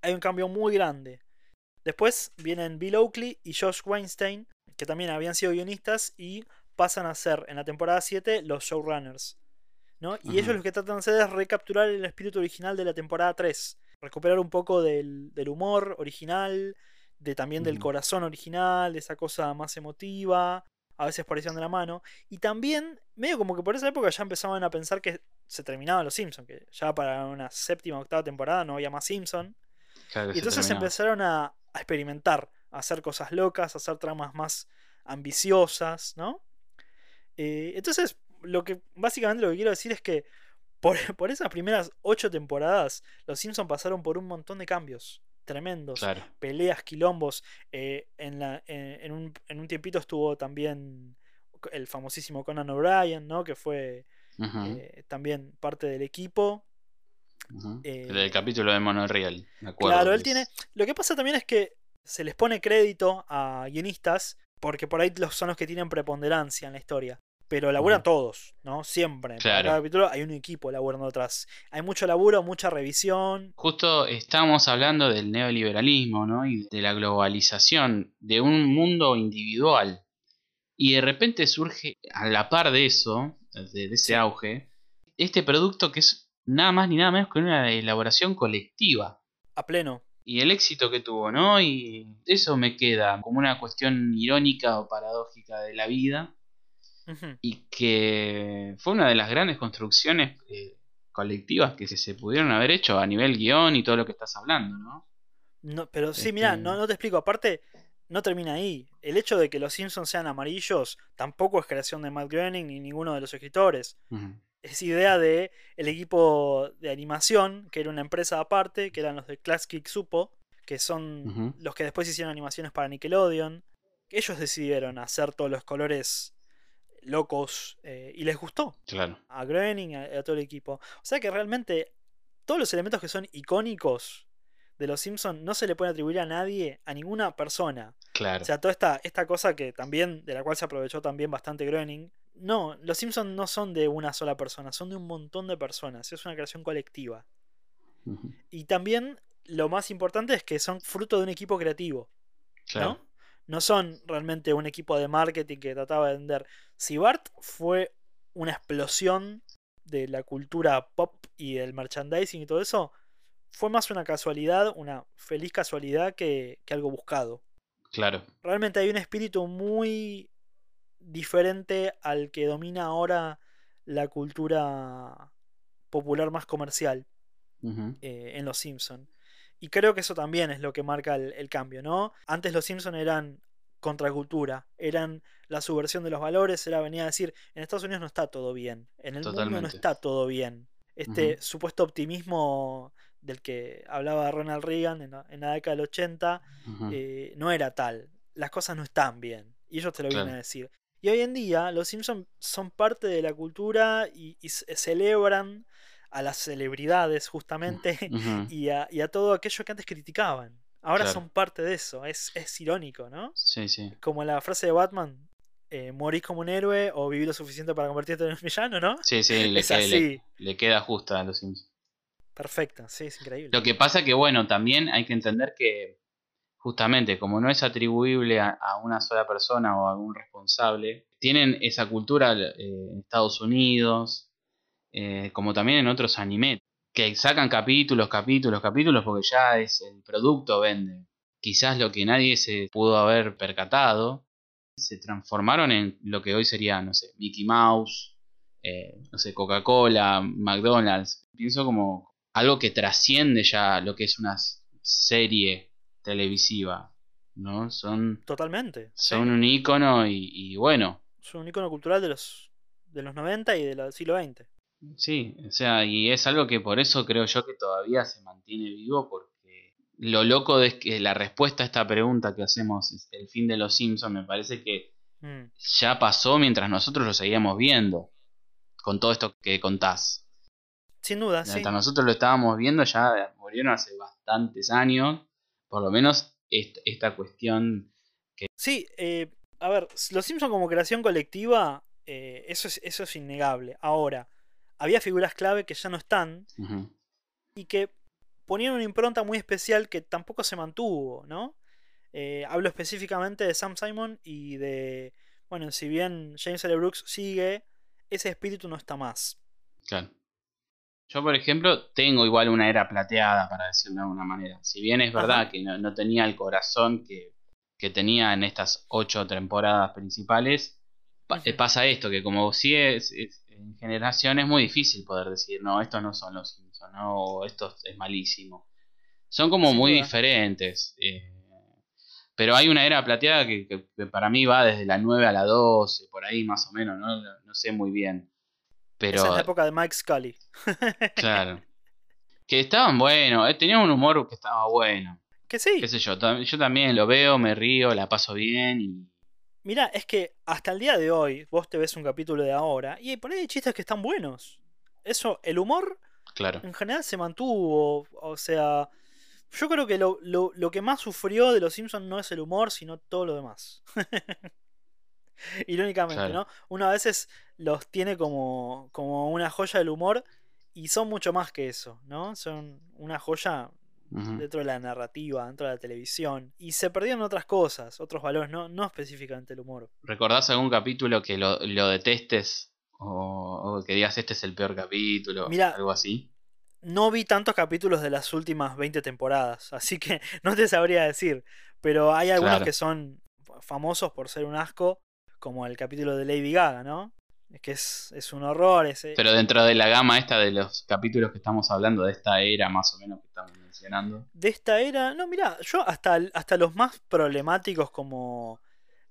Hay un cambio muy grande. Después vienen Bill Oakley y Josh Weinstein, que también habían sido guionistas y pasan a ser en la temporada 7 los showrunners. ¿no? Y ellos lo que tratan de hacer es recapturar el espíritu original de la temporada 3. Recuperar un poco del, del humor original, de también del corazón original, de esa cosa más emotiva, a veces van de la mano. Y también, medio como que por esa época ya empezaban a pensar que se terminaban los Simpsons, que ya para una séptima o octava temporada no había más Simpson. Claro Y entonces terminaba. empezaron a, a experimentar, a hacer cosas locas, a hacer tramas más ambiciosas, ¿no? Eh, entonces, lo que básicamente lo que quiero decir es que por, [laughs] por esas primeras ocho temporadas, los Simpsons pasaron por un montón de cambios tremendos. Claro. Peleas, quilombos. eh, en, la, en, en un, en un tiempito estuvo también el famosísimo Conan O'Brien, ¿no? Que fue eh, también parte del equipo. ujú. eh, El del capítulo de Monoreal, me acuerdo. Claro, él es- tiene. Lo que pasa también es que se les pone crédito a guionistas porque por ahí los, son los que tienen preponderancia en la historia. Pero laburan todos, ¿no? Siempre. Claro. cada capítulo hay un equipo laburando atrás. Hay mucho laburo, mucha revisión. Justo estamos hablando del neoliberalismo, ¿no? Y de la globalización, de un mundo individual. Y de repente surge, a la par de eso, de, de ese auge, este producto que es nada más ni nada menos que una elaboración colectiva. A pleno. Y el éxito que tuvo, ¿no? Y eso me queda como una cuestión irónica o paradójica de la vida. Y que fue una de las grandes construcciones eh, colectivas que se, se pudieron haber hecho a nivel guion y todo lo que estás hablando, ¿no? No, pero sí, mira, Este- no, no te explico. Aparte, no termina ahí. El hecho de que los Simpsons sean amarillos tampoco es creación de Matt Groening ni ninguno de los escritores. Es idea de el equipo de animación, que era una empresa aparte, que eran los de Class Kick Supo, que son los que después hicieron animaciones para Nickelodeon. Ellos decidieron hacer todos los colores locos eh, y les gustó Claro. a Groening y a, a todo el equipo. O sea que realmente todos los elementos que son icónicos de los Simpsons no se le puede atribuir a nadie, a ninguna persona. Claro. O sea, toda esta, esta cosa que también, de la cual se aprovechó también bastante Groening. No, los Simpsons no son de una sola persona, son de un montón de personas. Es una creación colectiva. Y también lo más importante es que son fruto de un equipo creativo. Claro. ¿no? No son realmente un equipo de marketing que trataba de vender. Si Bart fue una explosión de la cultura pop y del merchandising y todo eso, fue más una casualidad, una feliz casualidad que, que algo buscado Claro. realmente hay un espíritu muy diferente al que domina ahora la cultura popular más comercial eh, en Los Simpson. Y creo que eso también es lo que marca el, el cambio, ¿no? Antes Los Simpson eran contracultura, eran la subversión de los valores, era venir a decir, en Estados Unidos no está todo bien, en el mundo no está todo bien. Este supuesto optimismo del que hablaba Ronald Reagan en la, en la década del 80, Ujú. eh, no era tal. Las cosas no están bien. Y ellos te lo vienen a decir. Y hoy en día los Simpsons son parte de la cultura y, y ce- celebran a las celebridades justamente Ujú. y, a, y a todo aquello que antes criticaban. Ahora Claro. son parte de eso. Es, es irónico, ¿no? Sí, sí. Como la frase de Batman. eh, morís como un héroe o vivir lo suficiente para convertirte en un villano, ¿no? Sí, sí, [laughs] le, es que- le- le queda justa a los Simpsons. Perfecta, sí, es increíble. Lo que pasa que, bueno, también hay que entender que, justamente, como no es atribuible a, una sola persona o a algún responsable, tienen esa cultura eh, en Estados Unidos, eh, como también en otros animes, que sacan capítulos, capítulos, capítulos, porque ya es el producto vende. Quizás lo que nadie se pudo haber percatado, se transformaron en lo que hoy sería, no sé, Mickey Mouse, eh, no sé, Coca-Cola, McDonald's. Pienso como algo que trasciende ya lo que es una serie televisiva, ¿no? Son, Totalmente. sí. son un icono y, y bueno, Es un icono cultural de los, de los 90 y del siglo XX. sí, o sea, y es algo que por eso creo yo que todavía se mantiene vivo porque lo loco de que la respuesta a esta pregunta que hacemos es el fin de los Simpsons me parece que Mm. ya pasó mientras nosotros lo seguíamos viendo con todo esto que contás. Sin duda, sí. Mientras nosotros lo estábamos viendo, ya murieron hace bastantes años. Por lo menos est- esta cuestión. Sí, eh, a ver, Los Simpsons como creación colectiva, eh, eso, es, eso es innegable. Ahora, había figuras clave que ya no están y que ponían una impronta muy especial que tampoco se mantuvo, ¿no? Eh, hablo específicamente de Sam Simon y de, bueno, si bien James L. Brooks sigue, ese espíritu no está más. claro. Yo, por ejemplo, tengo igual una era plateada, para decirlo de alguna manera. Si bien es verdad Ajá. que no, no tenía el corazón que, que tenía en estas ocho temporadas principales, pa- pasa esto, que como si es, es- en generación es muy difícil poder decir, no, estos no son los Simpsons, no, o esto es malísimo. Son como muy diferentes. eh, pero hay una era plateada que, que- que para mí va desde la 9 a la 12, por ahí más o menos, no, no sé muy bien. Pero, Esa es la época de Mike Scully. [laughs] claro. Que estaban buenos, eh, tenían un humor que estaba bueno. Que sí. Qué sé yo, yo también lo veo, me río, la paso bien y... Mira, es que hasta el día de hoy vos te ves un capítulo de ahora y por ahí hay chistes que están buenos. Eso, el humor Claro. en general se mantuvo. O sea, yo creo que lo, lo- lo que más sufrió de los Simpsons no es el humor, sino todo lo demás. [laughs] [laughs] Irónicamente, Claro. ¿no? Uno a veces los tiene como, como una joya del humor y son mucho más que eso, ¿no? Son una joya dentro de la narrativa, dentro de la televisión. Y se perdieron otras cosas, otros valores, no, no específicamente el humor. ¿Recordás algún capítulo que lo, lo detestes? O, o que digas este es el peor capítulo, Mira, algo así. No vi tantos capítulos de las últimas 20 temporadas, [laughs] así que no te sabría decir. Pero hay algunos Claro. que son famosos por ser un asco, como el capítulo de Lady Gaga, ¿no? Es que es, es un horror. Es, eh, Pero dentro de la gama esta de los capítulos que estamos hablando, de esta era más o menos que estamos mencionando. De esta era. No, mira, yo hasta, hasta los más problemáticos como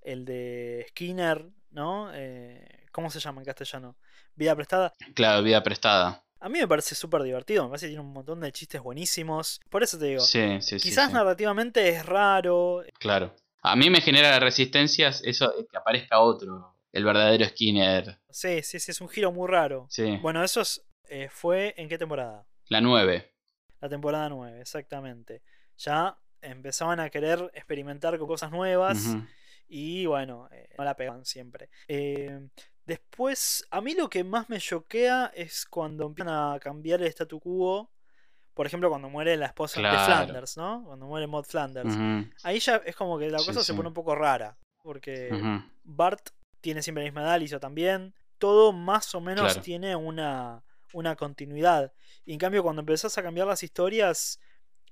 el de Skinner, ¿no? Eh, ¿Cómo se llama en castellano? Vida prestada. Claro, vida prestada. A mí me parece súper divertido, me parece que tiene un montón de chistes buenísimos. Por eso te digo, Sí, sí, sí. quizás sí, narrativamente es raro. Claro. A mí me genera resistencias eso que aparezca otro, el verdadero Skinner. Sí, sí, sí, es un giro muy raro. Sí. Bueno, eso es, eh, fue en qué temporada? La 9. La temporada 9, exactamente. Ya empezaban a querer experimentar con cosas nuevas y bueno, eh, no la pegaban siempre. Eh, después, a mí lo que más me choquea es cuando empiezan a cambiar el statu quo. Por ejemplo, cuando muere la esposa de. Flanders, ¿no? Cuando muere Maud Flanders. Ahí ya es como que la Sí, cosa se sí. pone un poco rara. Porque. Bart tiene siempre la misma edad, Lisa también. Todo más o menos Claro. tiene una, una continuidad. Y en cambio, cuando empezás a cambiar las historias,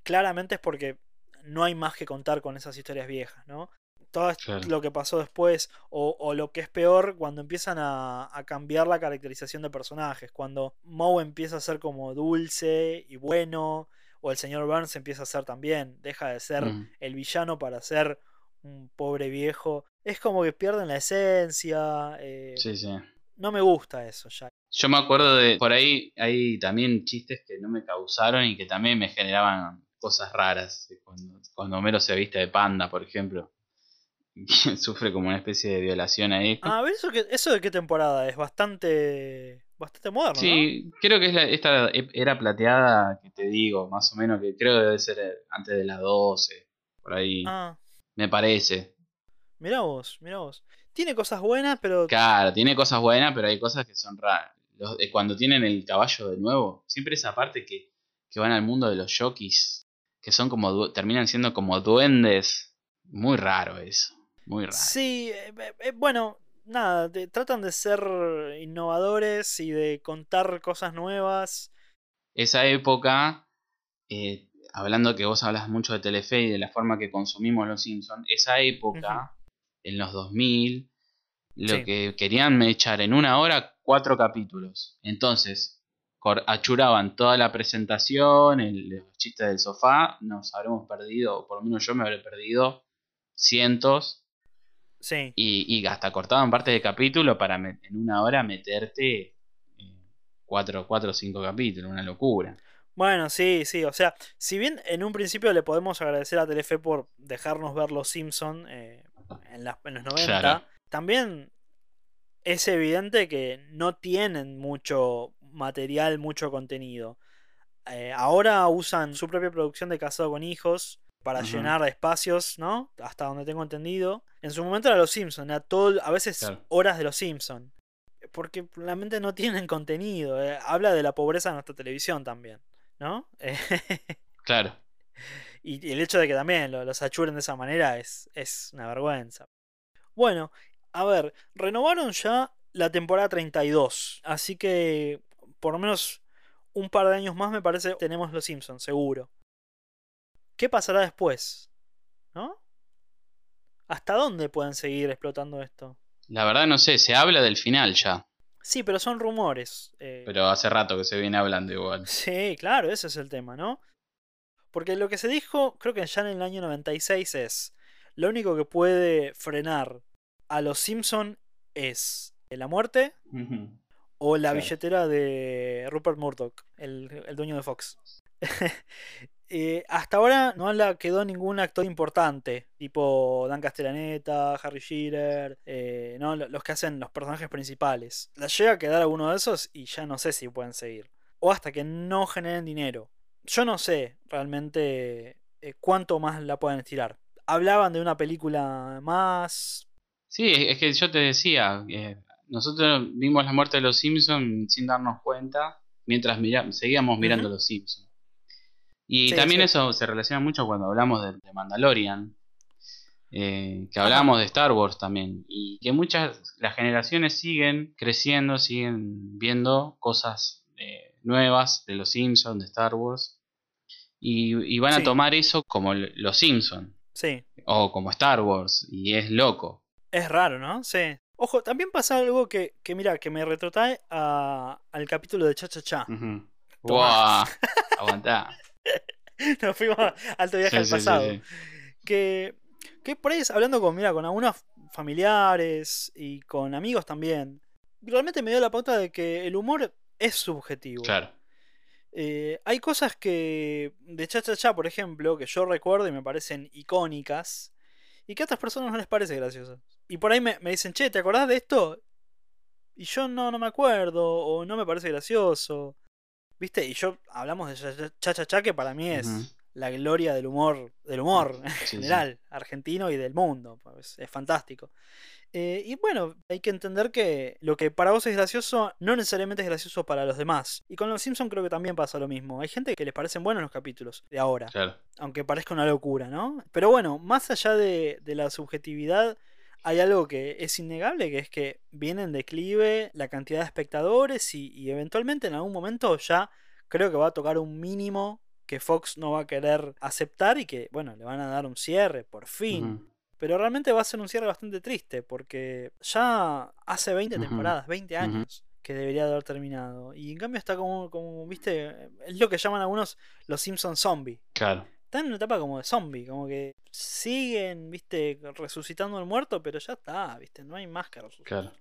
claramente es porque no hay más que contar con esas historias viejas, ¿no? Todo Claro. lo que pasó después, o, o lo que es peor, cuando empiezan a, a cambiar la caracterización de personajes. Cuando Moe empieza a ser como dulce y bueno, o el señor Burns empieza a ser también, deja de ser Ujú. el villano para ser un pobre viejo. Es como que pierden la esencia. eh, Sí, sí. No me gusta eso ya. Yo me acuerdo de. Por ahí hay también chistes que no me causaron y que también me generaban cosas raras. Cuando, cuando Homero se viste de panda, por ejemplo. [laughs] Sufre como una especie de violación ahí. A ver, ¿eso, qué- ¿eso de qué temporada es? Bastante. Bastante moderno, ¿no? Sí, creo que es la- esta era plateada que te digo, más o menos, que creo que debe ser eh, antes de las 12. Por ahí. Ah, Me parece. mirá vos, mirá vos. Tiene cosas buenas, pero. Claro, tiene cosas buenas, pero hay cosas que son raras. Los- eh, cuando tienen el caballo de nuevo, siempre esa parte que, que van al mundo de los jockeys, que son como terminan siendo como duendes. Muy raro eso. Muy raro. Sí, eh, eh, eh, bueno, nada, tratan de ser innovadores y de contar cosas nuevas. Esa época, eh, hablando que vos hablas mucho de Telefe y de la forma que consumimos los Simpsons, esa época, en los 2000, lo Sí. que querían me echar en una hora cuatro capítulos. Entonces, achuraban toda la presentación, el, los chistes del sofá, nos habremos perdido, o por lo menos yo me habré perdido cientos, Sí. y, y hasta cortaban parte del capítulo para en una hora meterte eh, cuatro, cuatro o cinco capítulos, una locura. Bueno, sí, sí, o sea, si bien en un principio le podemos agradecer a Telefe por dejarnos ver Los Simpson eh, en los 90, Claro. también es evidente que no tienen mucho material, mucho contenido. Eh, ahora usan su propia producción de Casado con Hijos para llenar espacios, ¿no? Hasta donde tengo entendido. En su momento era Los Simpson, era todo, a veces Claro. horas de Los Simpson. Porque realmente no tienen [laughs] contenido. eh, Habla de la pobreza de nuestra televisión también, ¿no? [laughs] Claro. y, y el hecho de que también lo- los achuren de esa manera es, es una vergüenza. Bueno, a ver, renovaron ya la temporada 32. Así que por lo menos un par de años más me parece tenemos los Simpsons, seguro. ¿Qué pasará después? ¿No? ¿Hasta dónde pueden seguir explotando esto? La verdad no sé, se habla del final ya, Sí, pero son rumores. eh, pero hace rato que se viene hablando igual. Sí, claro, ese es el tema, ¿no? Porque lo que se dijo, creo que ya en el año 96 es, lo único que puede frenar a los Simpson es la muerte o la Claro. billetera de Rupert Murdoch, el, el dueño de Fox. [laughs] Eh, hasta ahora no le quedó ningún actor importante, tipo Dan Castellaneta, Harry Shearer, eh, ¿no? Lo- los que hacen los personajes principales. La llega a quedar alguno de esos y ya no sé si pueden seguir. O hasta que no generen dinero. Yo no sé realmente eh, cuánto más la pueden estirar. Hablaban de una película más. Sí, es que yo te decía, nosotros vimos la muerte de los Simpsons sin darnos cuenta, mientras mira- seguíamos mirando los Simpsons. Y Sí, también sí. eso se relaciona mucho cuando hablamos de, de Mandalorian, eh, que Ajá. hablamos de Star Wars también, y que muchas, las generaciones siguen creciendo, siguen viendo cosas eh, nuevas de los Simpsons, de Star Wars, y, y van a tomar eso como los Simpsons, Sí, o como Star Wars, y es loco. Es raro, ¿no? Sí. Ojo, también pasa algo que, que mira, que me retrotrae a- al capítulo de Cha Cha Cha. [laughs] Aguantá. [laughs] Nos fuimos a alto viaje Sí, al pasado. sí. Que, que por ahí hablando con, mira, con algunos familiares y con amigos también. Realmente me dio la pauta de que el humor es subjetivo. Claro. Eh, hay cosas que de Cha Cha Cha, por ejemplo, que yo recuerdo y me parecen icónicas y que a otras personas no les parece gracioso. Y por ahí me, me dicen, che, ¿te acordás de esto? Y yo no, no me acuerdo o no me parece gracioso. ¿Viste? Y yo hablamos de Cha Cha Cha, que para mí es la gloria del humor, del humor en sí. general, argentino y del mundo. pues, es fantástico. Eh, y bueno, hay que entender que lo que para vos es gracioso no necesariamente es gracioso para los demás. Y con los Simpsons creo que también pasa lo mismo. Hay gente que les parecen buenos los capítulos de ahora, Claro. aunque parezca una locura, ¿no? Pero bueno, más allá de, de la subjetividad, hay algo que es innegable, que es que viene en declive la cantidad de espectadores y, y eventualmente en algún momento ya creo que va a tocar un mínimo que Fox no va a querer aceptar y que, bueno, le van a dar un cierre, por fin. Pero realmente va a ser un cierre bastante triste porque ya hace 20 Ujú. temporadas, 20 Ujú. años que debería de haber terminado. Y en cambio está como, como, viste, es lo que llaman algunos los Simpsons zombie. Claro. Están en una etapa como de zombie, como que siguen, viste, resucitando al muerto, pero ya está, viste, no hay más que resucitar. Claro.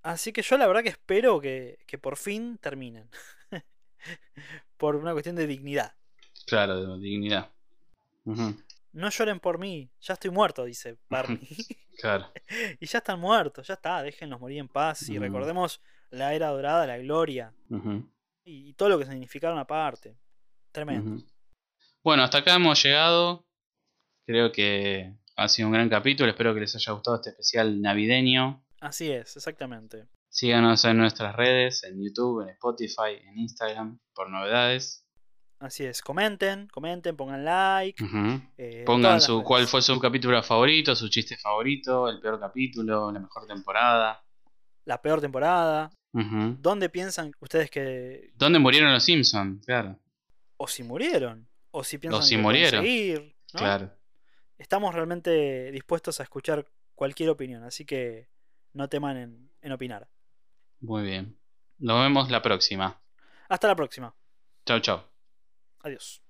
Así que yo la verdad que espero que, que por fin terminen. [laughs] por una cuestión de dignidad. Claro, de dignidad. No lloren por mí, ya estoy muerto, dice Barney. [laughs] Claro. [laughs] y ya están muertos, ya está, déjenlos morir en paz. Y recordemos la era dorada, la gloria y todo lo que significaron aparte. Tremendo. Bueno, hasta acá hemos llegado. Creo que ha sido un gran capítulo. Espero que les haya gustado este especial navideño. Así es, exactamente. Síganos en nuestras redes, en YouTube, en Spotify, en Instagram, por novedades. Así es, comenten, comenten, pongan like. Eh, Pongan su cuál fue su capítulo favorito, su chiste favorito, el peor capítulo, la mejor temporada. La peor temporada. ¿Dónde piensan ustedes que... ¿Dónde murieron los Simpsons? Claro, o si murieron? O si piensan si que pueden murieron. seguir, ¿no? claro. Estamos realmente dispuestos a escuchar cualquier opinión, así que no teman en, en opinar. Muy bien. Nos vemos la próxima. Hasta la próxima. Chau, chau. Adiós.